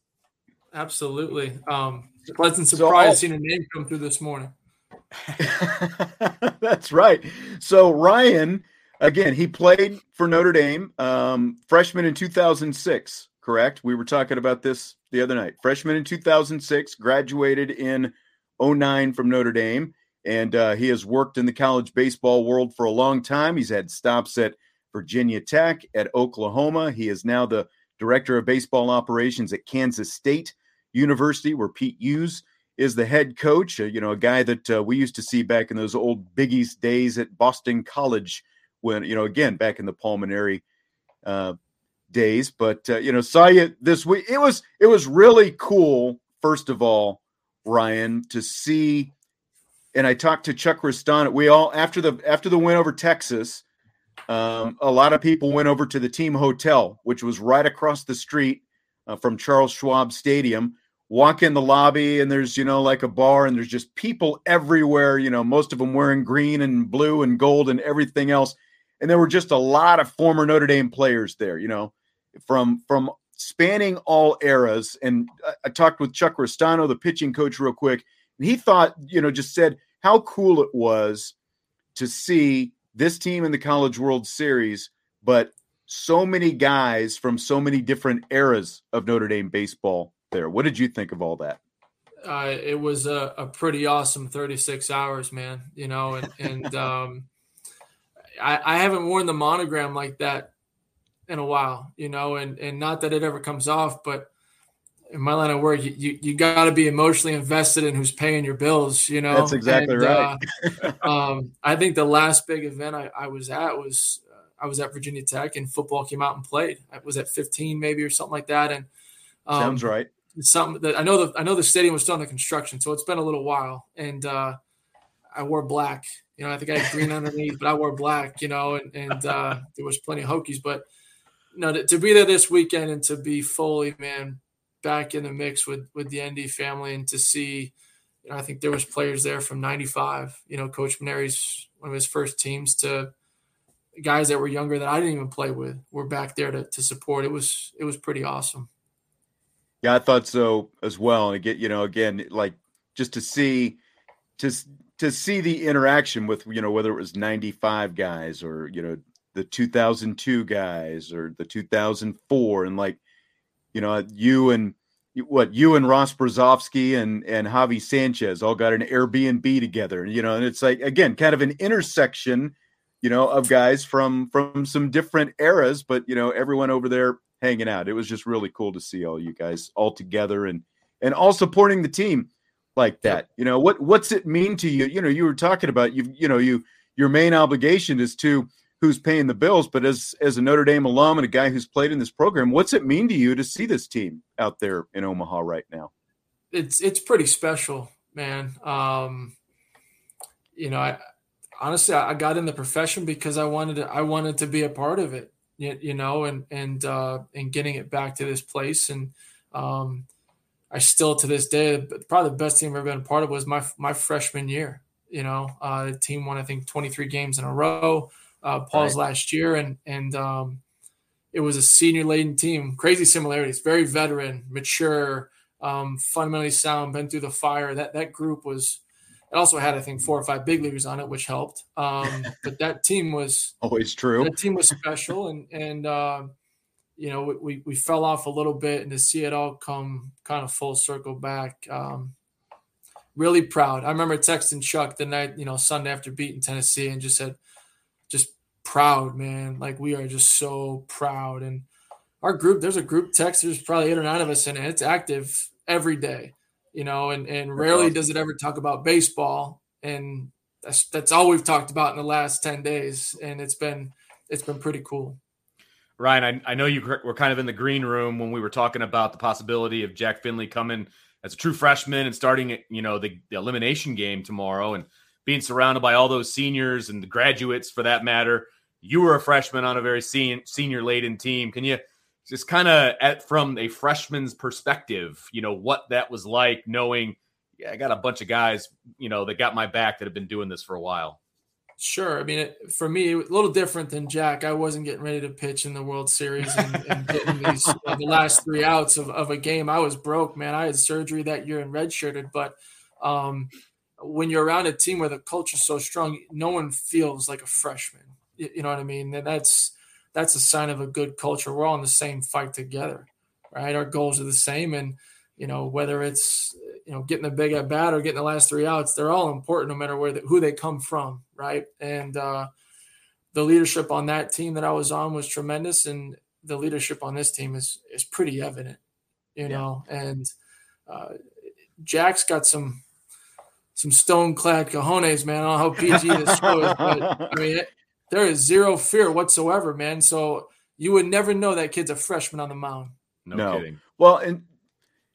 D: Absolutely. Um, pleasant surprise so seeing a name come through this morning.
A: That's right. So Ryan, again, he played for Notre Dame, um, freshman in 2006. Correct. We were talking about this the other night. Freshman in 2006, graduated in 09 from Notre Dame, and uh, he has worked in the college baseball world for a long time. He's had stops at Virginia Tech, at Oklahoma. He is now the director of baseball operations at Kansas State University, where Pete Hughes is the head coach. Uh, you know, a guy that uh, we used to see back in those old Big East days at Boston College, when you know, again back in the Paul Mainieri uh, days. But uh, you know, saw you this week. It was it was really cool. First of all, Ryan, to see. And I talked to Chuck Ristano. We all after the after the win over Texas, um, a lot of people went over to the team hotel, which was right across the street uh, from Charles Schwab Stadium. Walk in the lobby, and there's you know like a bar, and there's just people everywhere. You know, most of them wearing green and blue and gold and everything else. And there were just a lot of former Notre Dame players there. You know, from from spanning all eras. And I, talked with Chuck Ristano, the pitching coach, real quick, and he thought you know just said how cool it was to see this team in the College World Series, but so many guys from so many different eras of Notre Dame baseball there. What did you think of all that?
D: Uh, it was a, a, pretty awesome 36 hours, man. You know, and, and um, I, I haven't worn the monogram like that in a while, you know, and, and not that it ever comes off, but in my line of work, you, you, you got to be emotionally invested in who's paying your bills, you know?
A: That's exactly
D: and,
A: right.
D: uh, um, I think the last big event I, I was at was uh, I was at Virginia Tech and football came out and played. I was at 15 maybe or something like that. And
A: um, sounds right.
D: Something that I know the I know the stadium was still under construction, so it's been a little while. And uh, I wore black. You know, I think I had green underneath, but I wore black. You know, and and uh, there was plenty of Hokies. But know, to, to be there this weekend and to be fully man back in the mix with with the ND family and to see, you know, I think there was players there from '95. You know, Coach Mainieri's one of his first teams to guys that were younger that I didn't even play with were back there to, to support. It was it was pretty awesome.
A: Yeah, I thought so as well. And get you know again like just to see to to see the interaction with you know whether it was 95 guys or you know the 2002 guys or the 2004 and like you know, you and what you and Ross Brzozowski and and Javi Sanchez all got an Airbnb together, you know, and it's like again, kind of an intersection, you know, of guys from from some different eras, but you know, everyone over there hanging out. It was just really cool to see all you guys all together and and all supporting the team like that. You know, what what's it mean to you? You know, you were talking about you you know, you your main obligation is to who's paying the bills, but as as a Notre Dame alum and a guy who's played in this program, what's it mean to you to see this team out there in Omaha right now?
D: It's it's pretty special, man. Um, you know, I honestly I got in the profession because I wanted to I wanted to be a part of it, you, you know, and and uh, and getting it back to this place and. Um, I still to this day, probably the best team I've ever been a part of was my my freshman year. You know, uh, the team won I think 23 games in a row uh, Paul's right. last year, and and um, it was a senior laden team. Crazy similarities, very veteran, mature, um, fundamentally sound, been through the fire. That that group was. It also had, I think, four or five big leaguers on it, which helped. Um, but that team was
A: always true.
D: That team was special, and and uh, you know we we fell off a little bit, and to see it all come kind of full circle back, um, really proud. I remember texting Chuck the night, you know, Sunday after beating Tennessee, and just said, proud, man. Like we are just so proud. And our group, there's a group text. There's probably eight or nine of us in it. It's active every day, you know, and and rarely does it ever talk about baseball. And that's that's all we've talked about in the last ten days, and it's been it's been pretty cool.
B: Ryan, I, I know you were kind of in the green room when we were talking about the possibility of Jack Findlay coming as a true freshman and starting, you know, the, the elimination game tomorrow and being surrounded by all those seniors and the graduates for that matter you were a freshman on a very senior laden team. Can you just kind of from a freshman's perspective, you know, what that was like knowing yeah, I got a bunch of guys, you know, that got my back that have been doing this for a while.
D: Sure. I mean, it, for me, a little different than Jack. I wasn't getting ready to pitch in the World Series and, and getting these uh, the last three outs of, of a game. I was broke, man. I had surgery that year and redshirted, but um, when you're around a team where the culture's so strong, no one feels like a freshman. You, know what I mean? That's that's a sign of a good culture. We're all in the same fight together, right? Our goals are the same, and you know whether it's you know getting the big at bat or getting the last three outs, they're all important no matter where the, who they come from, right? And uh, the leadership on that team that I was on was tremendous, and the leadership on this team is is pretty evident, you know. And uh, Jack's got some some stone clad cojones, man. I don't know how PG this show is, but I mean, there is zero fear whatsoever, man. So you would never know that kid's a freshman on the mound.
B: No,
A: No.
B: kidding.
A: Well, and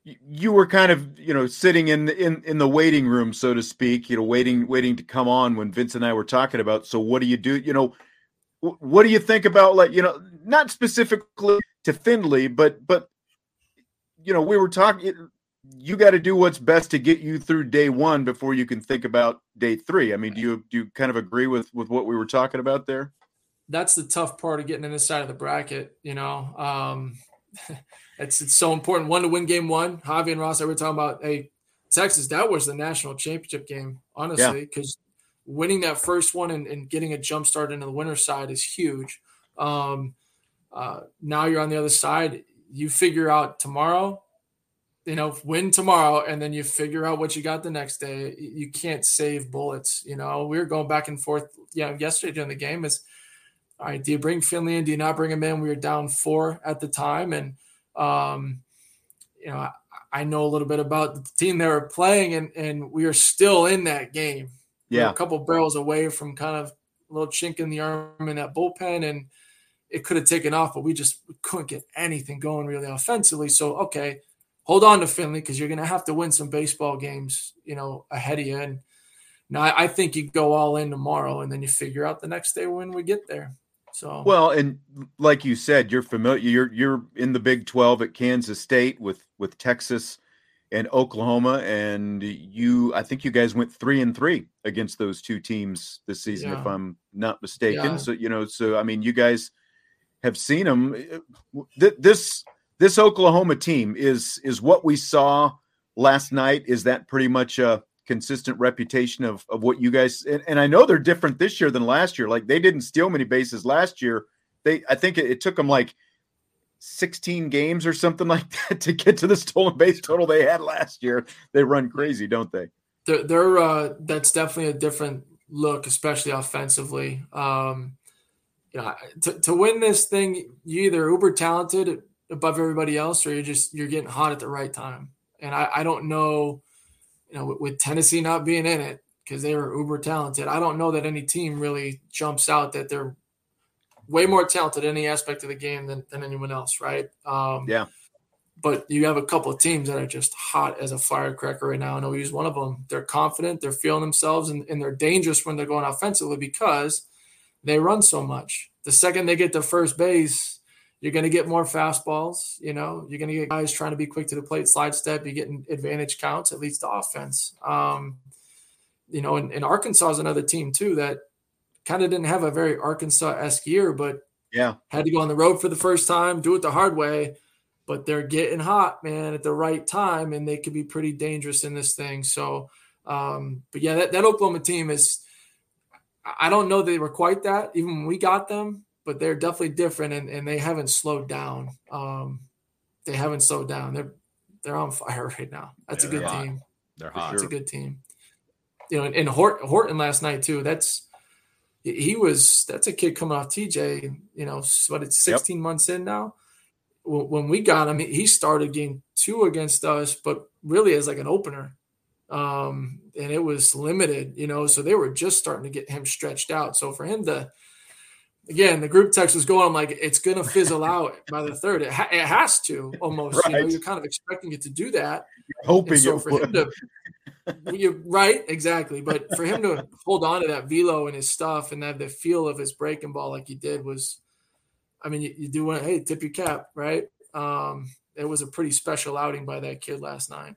A: you were kind of, you know, sitting in the, in in the waiting room, so to speak, you know, waiting waiting to come on when Vince and I were talking about. So, what do you do? You know, what do you think about like, you know, not specifically to Findlay, but but you know, we were talking. You got to do what's best to get you through day one before you can think about day three. I mean, do you do you kind of agree with with what we were talking about there?
D: That's the tough part of getting in this side of the bracket. You know, um, it's it's so important. One to win game one. Javi and Ross, I were talking about. Hey, Texas, that was the national championship game, honestly, because winning that first one and, and getting a jump start into the winner side is huge. Um, uh, now you're on the other side. You figure out tomorrow, you know, win tomorrow, and then you figure out what you got the next day. You can't save bullets. You know, we were going back and forth. Yeah, yesterday during the game is, all right, do you bring Findlay in? Do you not bring him in? We were down four at the time, and um, you know, I, I know a little bit about the team they were playing, and and we are still in that game. We
A: Yeah.
D: a couple barrels away from kind of a little chink in the arm in that bullpen, and it could have taken off, but we just couldn't get anything going really offensively. So okay, hold on to Findlay because you're going to have to win some baseball games, you know, ahead of you. And now I think you go all in tomorrow, and then you figure out the next day when we get there. So
A: Well, and like you said, you're familiar. You're you're in the Big Twelve at Kansas State with with Texas and Oklahoma, and you. I think you guys went three and three against those two teams this season, if I'm not mistaken.
D: Yeah.
A: So you know, so I mean, you guys have seen them. This this Oklahoma team is is what we saw last night. Is that pretty much a consistent reputation of of what you guys and, and I know they're different this year than last year. Like they didn't steal many bases last year. They I think it, it took them like 16 games or something like that to get to the stolen base total they had last year. They run crazy, don't they?
D: they're, they're uh, that's definitely a different look, especially offensively. Um, know, to, to win this thing, you either uber talented above everybody else, or you're just you're getting hot at the right time. And I, I don't know, you know, with, with Tennessee not being in it because they were uber talented. I don't know that any team really jumps out that they're way more talented in any aspect of the game than, than anyone else, right? Um,
A: Yeah.
D: but you have a couple of teams that are just hot as a firecracker right now. And OU's one of them. They're confident, they're feeling themselves, and, and they're dangerous when they're going offensively because they run so much. The second they get to first base, you're going to get more fastballs. You know, you're going to get guys trying to be quick to the plate, slide step. You're getting advantage counts. It leads to offense. Um, you know, and, and Arkansas is another team too that kind of didn't have a very Arkansas esque year, but
A: Yeah.
D: had to go on the road for the first time, do it the hard way. But they're getting hot, man, at the right time, and they could be pretty dangerous in this thing. So, um, but yeah, that, that Oklahoma team is. I don't know they were quite that even when we got them, but they're definitely different, and, and they haven't slowed down. Um, they haven't slowed down. They're they're on fire right now. That's
B: Yeah,
D: a good
B: they're hot.
D: team.
B: They're
A: For
B: hot.
D: It's a good team. You know, and, and Hort, Horton last night too. That's he was that's a kid coming off TJ. You know, what it's
A: Yep.
D: 16 months in now. When, when we got him, he started game two against us, but really as like an opener, um, and it was limited. You know, so they were just starting to get him stretched out. So for him to again, the group text was going. I'm like, it's gonna fizzle out by the third. It, ha- it has to almost. You know, you're kind of expecting it to do that.
A: Hoping
D: And so
A: it
D: for him to, you're right, exactly. But for him to hold on to that velo and his stuff and have the feel of his breaking ball like he did was, I mean, you, you do want to, hey, tip your cap, right? Um, it was a pretty special outing by that kid last night.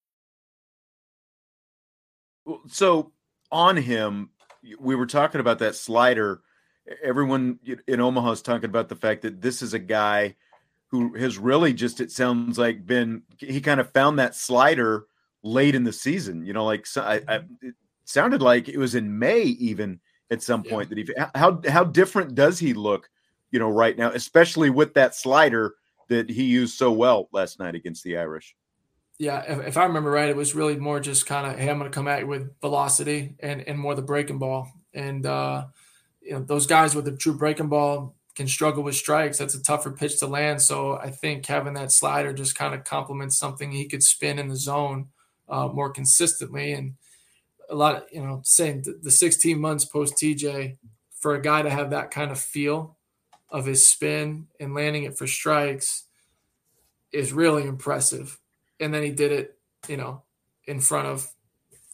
A: So on him, we were talking about that slider. Everyone in Omaha is talking about the fact that this is a guy who has really just, it sounds like, been, he kind of found that slider late in the season. You know, like I, I, it sounded like it was in May even at some point yeah. that he, how, how different does he look, you know, right now, especially with that slider that he used so well last night against the Irish?
D: Yeah, if, if, I remember right, it was really more just kind of, hey, I'm going to come at you with velocity and, and more the breaking ball. And, uh, you know, those guys with the true breaking ball can struggle with strikes. That's a tougher pitch to land. So I think having that slider just kind of complements something he could spin in the zone uh, more consistently. And a lot of, you know, saying the, the 16 months post TJ for a guy to have that kind of feel of his spin and landing it for strikes is really impressive and then he did it, you know, in front of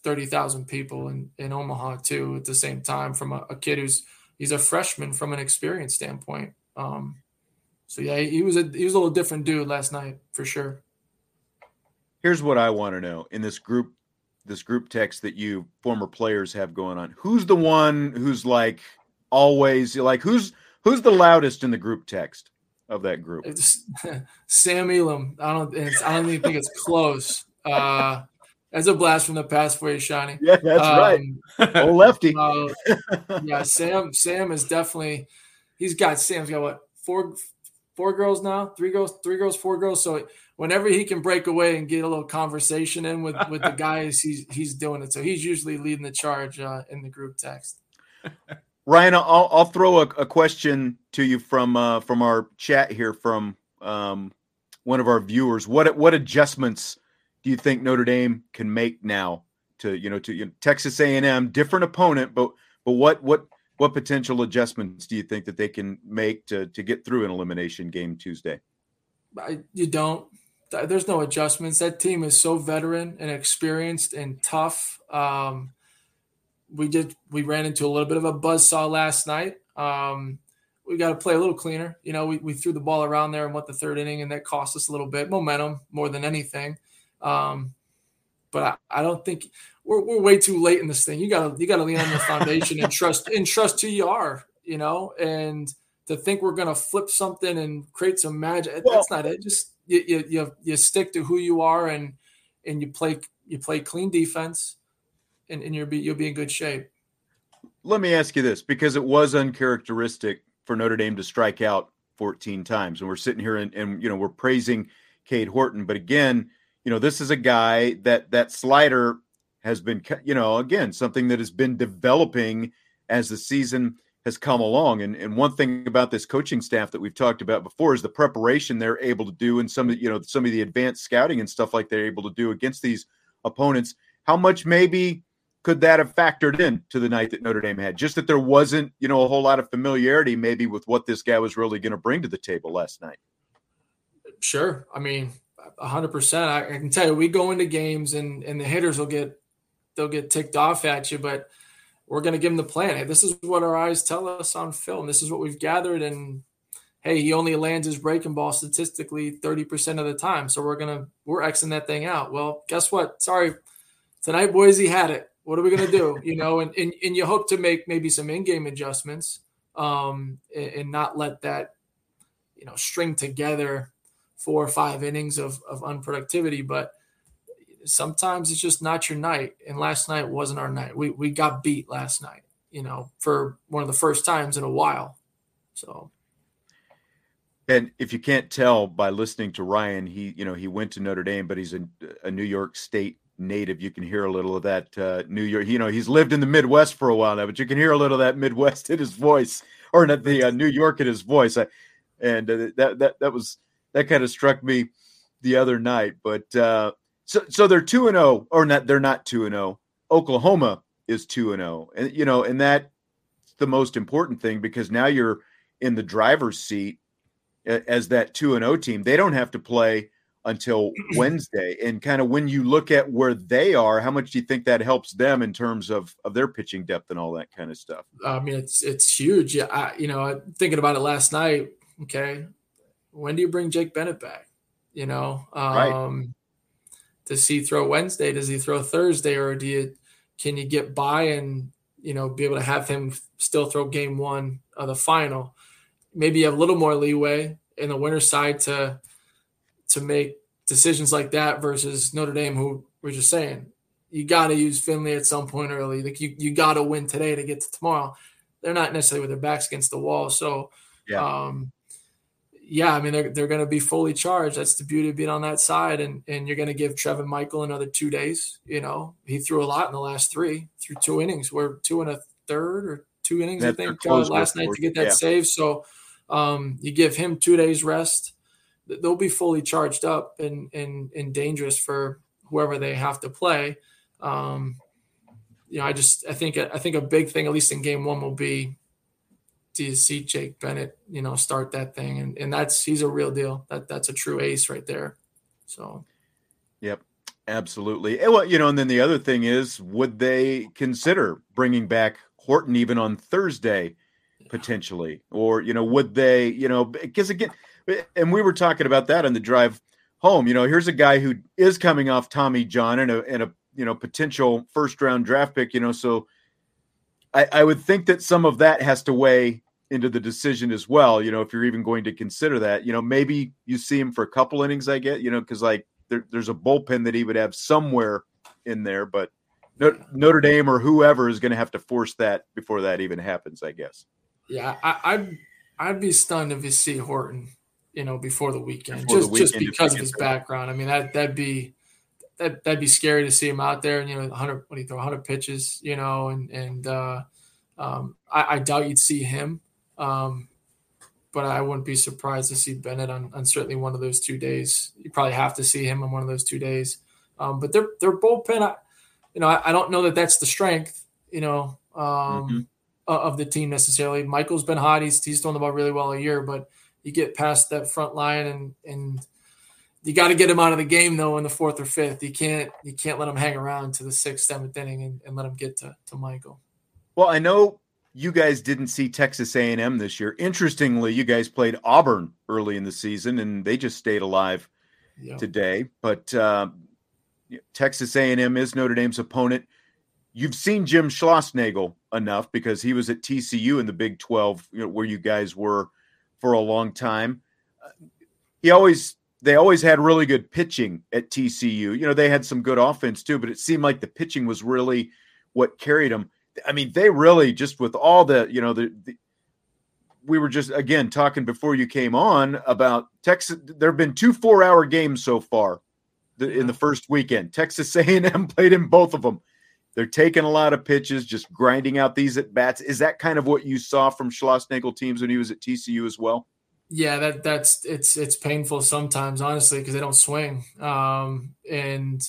D: thirty thousand people in, in Omaha too at the same time from a, a, kid who's he's a freshman from an experience standpoint. Um, so yeah, he was a he was a little different dude last night for sure.
A: Here's what I want to know in this group this group text that you former players have going on. Who's the one who's like always like who's who's the loudest in the group text? Of that group?
D: It's Sam Elam. I don't. I don't even think it's close. Uh, that's a blast from the past for you, Shawnee.
A: Yeah, that's um, right. Oh, lefty. Uh,
D: yeah, Sam. Sam is definitely. He's got Sam's got what four four girls now, three girls, three girls, four girls. So whenever he can break away and get a little conversation in with with the guys, he's he's doing it. So he's usually leading the charge uh, in the group text.
A: Ryan, I'll, I'll throw a, a, question to you from uh, from our chat here from um, one of our viewers. What what adjustments do you think Notre Dame can make now to you know to you know, Texas A and M, different opponent, but but what what what potential adjustments do you think that they can make to to get through an elimination game Tuesday?
D: I, you don't. There's no adjustments. That team is so veteran and experienced and tough. Um, we did we ran into a little bit of a buzz saw last night. Um, we got to play a little cleaner. You know, we, we threw the ball around there and what the third inning, and that cost us a little bit momentum more than anything. Um, but I, I, don't think we're, we're way too late in this thing. You gotta you gotta lean on your foundation and trust and trust who you are. You know, and to think we're gonna flip something and create some magic well, that's not it. Just you, you you you stick to who you are and and you play you play clean defense and, and you'll be you'll be in good shape.
A: Let me ask you this because it was uncharacteristic for Notre Dame to strike out 14 times, and we're sitting here and, and you know we're praising Cade Horton, but again, you know this is a guy that that slider has been you know again something that has been developing as the season has come along. And, and one thing about this coaching staff that we've talked about before is the preparation they're able to do and some of you know some of the advanced scouting and stuff like they're able to do against these opponents. How much maybe could that have factored in to the night that Notre Dame had? Just that there wasn't, you know, a whole lot of familiarity maybe with what this guy was really going to bring to the table last night.
D: Sure. I mean, 100%. I, I can tell you, we go into games and, and the hitters will get, they'll get ticked off at you, but we're going to give them the plan. Hey, this is what our eyes tell us on film. This is what we've gathered. And hey, he only lands his breaking ball statistically 30% of the time. So we're going to, we're Xing that thing out. Well, guess what? Sorry. Tonight, Boise had it what are we going to do? You know, and, and, and you hope to make maybe some in-game adjustments um, and, and, not let that, you know, string together four or five innings of, of unproductivity. But sometimes it's just not your night. And last night wasn't our night. We we got beat last night, you know, for one of the first times in a while. So
A: and if you can't tell by listening to Ryan, he you know he went to Notre Dame, but he's a, a New York State native. You can hear a little of that uh, New York. You know he's lived in the Midwest for a while now, but you can hear a little of that Midwest in his voice, or not the uh, New York in his voice. I, and uh, that that that was that kind of struck me the other night. But uh, so so they're two and zero, oh, or not? They're not two and zero. Oh. Oklahoma is two and zero, and you know, and that's the most important thing because now you're in the driver's seat as that 2 and 0 team. They don't have to play until Wednesday. And kind of when you look at where they are, how much do you think that helps them in terms of of their pitching depth and all that kind of stuff?
D: I mean, it's it's huge. Yeah, I, you know, thinking about it last night. Okay, when do you bring Jake Bennett back? You know, um, right. does he throw Wednesday? Does he throw Thursday? Or do you can you get by and you know be able to have him still throw game one of the final? maybe you have a little more leeway in the winter side to to make decisions like that versus Notre Dame, who we're just saying you got to use Findlay at some point early. Like you, you got to win today to get to tomorrow. They're not necessarily with their backs against the wall. So, yeah, um, yeah I mean, they're, they're going to be fully charged. That's the beauty of being on that side. And, and you're going to give Trevin Michael another two days. You know, he threw a lot in the last three, through two innings. We're two and a third or two innings, I think, last night to get that yeah. save. So, um, you give him two days rest. They'll be fully charged up and and, and dangerous for whoever they have to play. Um, you know, I just I think I think a big thing, at least in game one, will be do you see Jake Bennett, you know, start that thing, and and that's he's a real deal. That that's a true ace right there. So,
A: yep, absolutely. And well, you know, and then the other thing is, would they consider bringing back Horton even on Thursday? potentially, or you know, would they, you know, because again, and we were talking about that on the drive home. You know, here's a guy who is coming off Tommy John and a and a you know potential first round draft pick. You know, so I, I would think that some of that has to weigh into the decision as well. You know, if you're even going to consider that, you know, maybe you see him for a couple innings. I get, you know, because like there, there's a bullpen that he would have somewhere in there, but Notre Dame or whoever is going to have to force that before that even happens. I guess.
D: Yeah, I, would I'd be stunned if you see Horton, you know, before the weekend, before just the weekend, just because of his background. I mean, that that'd be that that'd be scary to see him out there. And you know, 100 what do you throw 100 pitches, you know, and and uh, um, I, I, doubt you'd see him. Um, but I wouldn't be surprised to see Bennett on, on, certainly one of those two days. You probably have to see him on one of those two days. Um, but they're they're bullpen. I, you know, I, I, don't know that that's the strength. You know, um, mm-hmm of the team necessarily. Michael's been hot. He's he's thrown the ball really well a year, but you get past that front line and and you got to get him out of the game though in the fourth or fifth. You can't you can't let him hang around to the sixth, seventh inning and, and let him get to, to Michael.
A: Well, I know you guys didn't see Texas A&M this year. Interestingly, you guys played Auburn early in the season and they just stayed alive yep. today. But uh, Texas A&M is Notre Dame's opponent you've seen Jim Schlossnagle enough because he was at TCU in the Big 12, you know, where you guys were for a long time. Uh, he always they always had really good pitching at TCU. You know, they had some good offense too, but it seemed like the pitching was really what carried them. I mean, they really just with all the, you know, the, the we were just again talking before you came on about Texas. There have been two four-hour games so far in the first weekend. Texas A&M played in both of them. They're taking a lot of pitches, just grinding out these at bats. Is that kind of what you saw from Schlossnagle teams when he was at TCU as well?
D: Yeah, that that's it's it's painful sometimes, honestly, because they don't swing. Um, and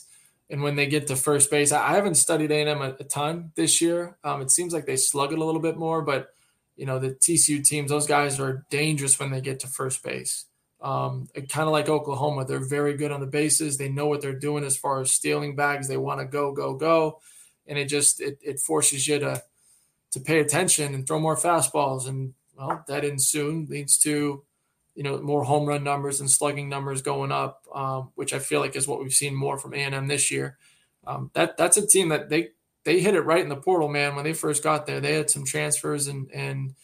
D: and when they get to first base, I, I haven't studied A&M a, a ton this year. Um, it seems like they slug it a little bit more, but you know the TCU teams, those guys are dangerous when they get to first base. Um, kind of like Oklahoma, they're very good on the bases. They know what they're doing as far as stealing bags. They want to go, go, go and it just it, it forces you to to pay attention and throw more fastballs. And well that in soon leads to you know more home run numbers and slugging numbers going up um, which i feel like is what we've seen more from a&m this year. Um, that that's a team that they they hit it right in the portal man. When they first got there they had some transfers and and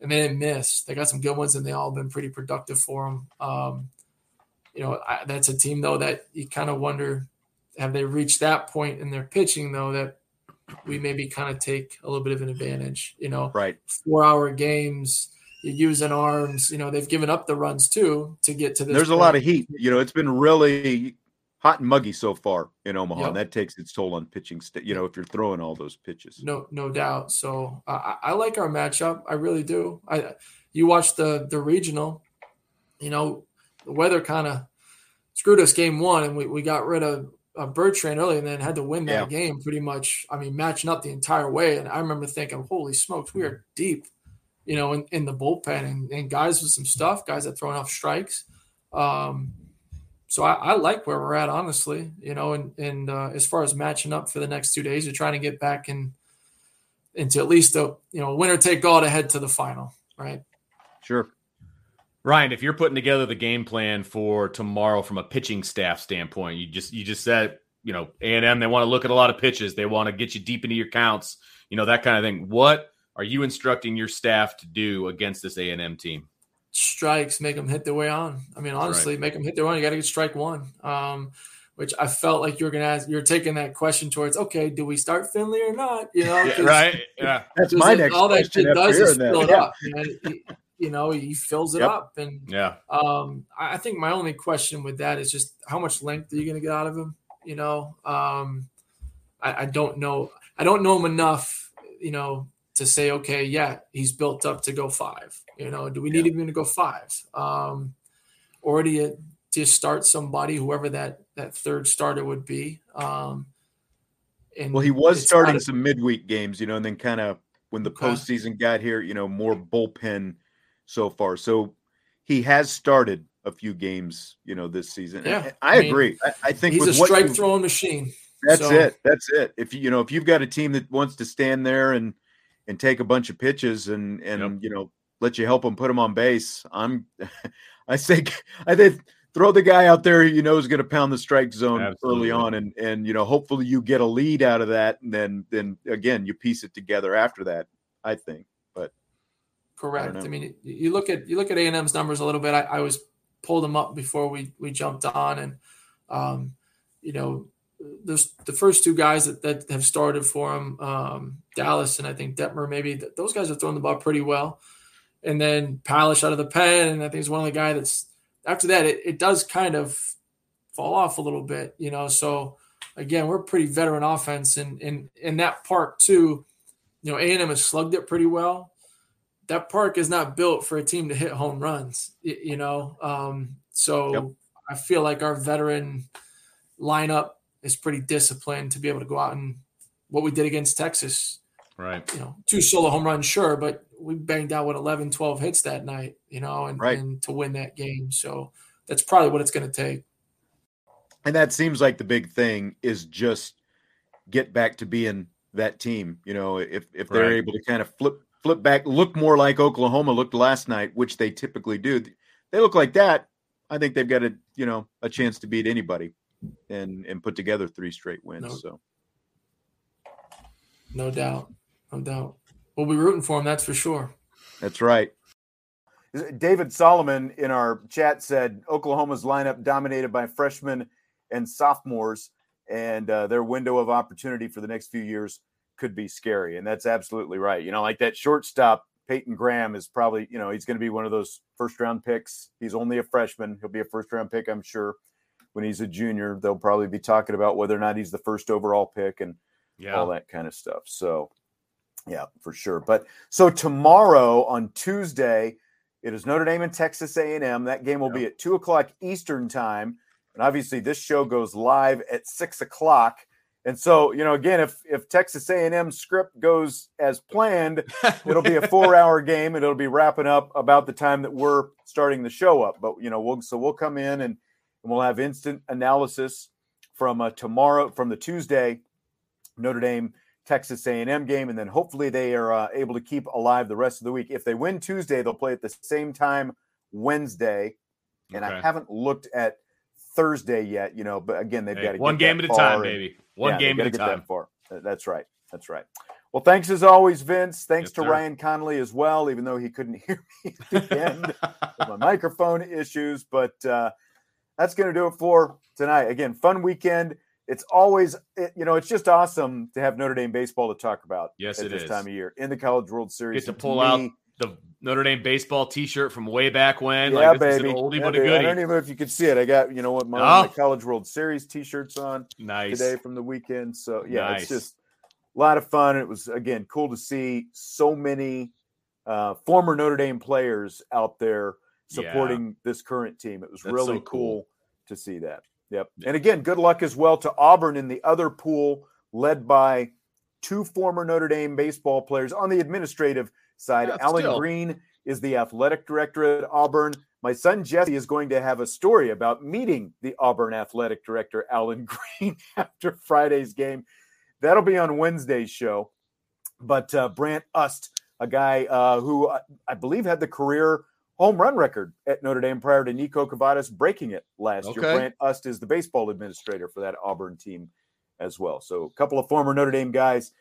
D: and they didn't miss. They got some good ones and they all been pretty productive for them um, you know I, that's a team though that you kind of wonder have they reached that point in their pitching though that we maybe kind of take a little bit of an advantage? You know,
A: right?
D: Four hour games, you're using arms. You know, they've given up the runs too to get to this.
A: There's
D: point.
A: a lot of heat. You know, it's been really hot and muggy so far in Omaha.
D: Yep.
A: And that takes its toll on pitching. St- you know, if you're throwing all those pitches.
D: No, no doubt. So uh, I, I like our matchup. I really do. I you watch the the regional. You know, the weather kind of screwed us game one, and we, we got rid of uh, Bertrand early, and then had to win that
A: Yeah.
D: game pretty much. I mean, matching up the entire way. And I remember thinking, "Holy smokes, we are deep." You know, in, in the bullpen and, and guys with some stuff, guys that throwing off strikes. Um, so I, I like where we're at, honestly. You know, and and uh, as far as matching up for the next two days, we're trying to get back in into at least a you know winner take all to head to the final, right?
A: Sure.
B: Ryan, if you're putting together the game plan for tomorrow from a pitching staff standpoint, you just you just said, you know, A and M they want to look at a lot of pitches, they want to get you deep into your counts, you know, that kind of thing. What are you instructing your staff to do against this A and M team?
D: Strikes make them hit their way on. I mean, honestly, make them hit their way on. You got to get strike one. Um, which I felt like you were going to ask. You're taking that question towards, okay, do we start Findlay or not? You know, 'cause-
B: right? Yeah.
A: That's
D: 'cause
A: my next
D: all that shit does is
A: hearing that.
D: fill it
A: Yeah.
D: up. Man. You know, he fills it
A: Yep.
D: up, and
B: Yeah.
D: Um, I think my only question with that is just how much length are you going to get out of him? You know, um, I, I don't know. I don't know him enough, you know, to say, okay, yeah, he's built up to go five. You know, do we need him to go five? Um, or do you just start somebody, whoever that that third starter would be? Um, and
A: Well, he was starting some midweek games, you know, and then kind of when the
D: Okay.
A: postseason got here, you know, more bullpen so far. So he has started a few games, you know, this season.
D: Yeah,
A: I,
D: I mean,
A: agree. I, I think
D: He's a strike
A: you-
D: throwing machine.
A: That's
D: So-
A: it. That's it. If you you know if you've got a team that wants to stand there and and take a bunch of pitches and and you know let you help them put them on base, I'm I think I think throw the guy out there you know is going to pound the strike zone
B: Absolutely.
A: early on and and you know hopefully you get a lead out of that and then then again you piece it together after that. I think,
D: Correct.
A: know.
D: I, mean, you- look at you look at A and M's numbers a little bit. I, I was pulled them up before we we jumped on, and um, you know, there's the first two guys that, that have started for him, um, Dallas and I think Dettmer. Maybe th- those guys are throwing the ball pretty well, and then Palisch out of the pen, and I think he's one of the guy that's after that. It, it does kind of fall off a little bit, you know. So again, we're pretty veteran offense, and and in that park too. You know, A and M has slugged it pretty well that park is not built for a team to hit home runs, you know. Um, so
A: Yep.
D: I feel like our veteran lineup is pretty disciplined to be able to go out and what we did against Texas,
B: Right.
D: you know, two solo home runs, sure, but we banged out with 11, 12 hits that night, you know, and,
A: Right.
D: and to win that game. So that's probably what it's going to take.
A: and that seems like the big thing is just get back to being that team. You know, if if they're
B: Right.
A: able to kind of flip flip back, look more like Oklahoma looked last night, which they typically do. They look like that. I think they've got a you know a chance to beat anybody and and put together three straight wins.
D: No.
A: So
D: No doubt. No doubt. We'll be rooting for them. That's for sure.
A: That's right. David Solomon in our chat said Oklahoma's lineup dominated by freshmen and sophomores, and uh, their window of opportunity for the next few years could be scary. And that's absolutely right. You know, like that shortstop, Peyton Graham is probably, you know, he's going to be one of those first round picks. He's only a freshman. He'll be a first round pick, I'm sure. When he's a junior, they'll probably be talking about whether or not he's the first overall pick and
B: Yeah.
A: all that kind of stuff. So, yeah, for sure. But so tomorrow on Tuesday, it is Notre Dame and Texas A&M. That game will be at two o'clock Eastern time, and obviously this show goes live at six o'clock. And so, you know, again, if if Texas A&M script goes as planned, it'll be a four-hour game, and it'll be wrapping up about the time that we're starting the show up. But you know, we'll so we'll come in and, and we'll have instant analysis from uh, tomorrow from the Tuesday Notre Dame Texas A&M game, and then hopefully they are uh, able to keep alive the rest of the week. If they win Tuesday, they'll play at the same time Wednesday, and I haven't looked at Thursday yet. You know, but again, they've
B: Hey,
A: got to get
B: one
A: game
B: at a time, baby. One
A: yeah,
B: game at a time.
A: Far. That's right. That's right. Well, thanks as always, Vince. Thanks
B: Yes,
A: to
B: sir.
A: Ryan Connolly as well, even though he couldn't hear me at the end with my microphone issues. But uh, that's going to do it for tonight. Again, fun weekend it's always it, you know it's just awesome to have Notre Dame baseball to talk about.
B: Yes,
A: at
B: it
A: this
B: is.
A: time of year in the College World Series.
B: Get to pull
A: me,
B: out the Notre Dame baseball T-shirt from way back when.
A: Yeah,
B: like
A: baby.
B: an oldie
A: Yeah,
B: but a
A: baby. I don't even know if you could see it. I got you know what my,
B: Oh.
A: my College World Series T-shirts on
B: nice.
A: today from the weekend. So yeah,
B: Nice.
A: it's just a lot of fun. It was again cool to see so many uh, former Notre Dame players out there
B: Yeah.
A: supporting this current team. It was
B: That's
A: really
B: so cool.
A: cool to see that. Yep. And again, good luck as well to Auburn in the other pool, led by two former Notre Dame baseball players on the administrative side.
B: Yeah,
A: Allen
B: still.
A: Greene is the athletic director at Auburn. My son Jesse is going to have a story about meeting the Auburn athletic director, Allen Greene, after Friday's game. That'll be on Wednesday's show. But uh, Brant Ust, a guy uh, who I, I believe had the career home run record at Notre Dame prior to Niko Kavadas breaking it last year. Brant Ust is the baseball administrator for that Auburn team as well. So a couple of former Notre Dame guys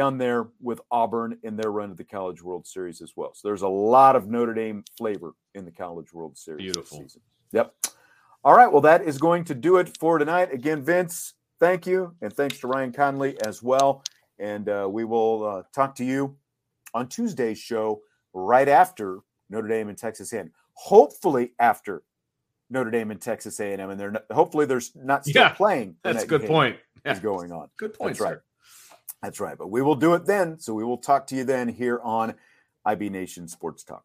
A: down there with Auburn in their run of the College World Series as well. So there's a lot of Notre Dame flavor in the College World Series
B: Beautiful.
A: this season. Yep. All right. Well, that is going to do it for tonight. Again, Vince, thank you. And thanks to Ryan Conley as well. And uh, we will uh, talk to you on Tuesday's show right after Notre Dame and Texas A&M. Hopefully after Notre Dame and Texas A&M, and they're not, hopefully they're not still
B: Yeah,
A: playing.
B: That's a good point. Yeah.
A: going on.
B: Good point.
A: That's right.
B: sir.
A: That's right. But we will do it then. So we will talk to you then here on IB Nation Sports Talk.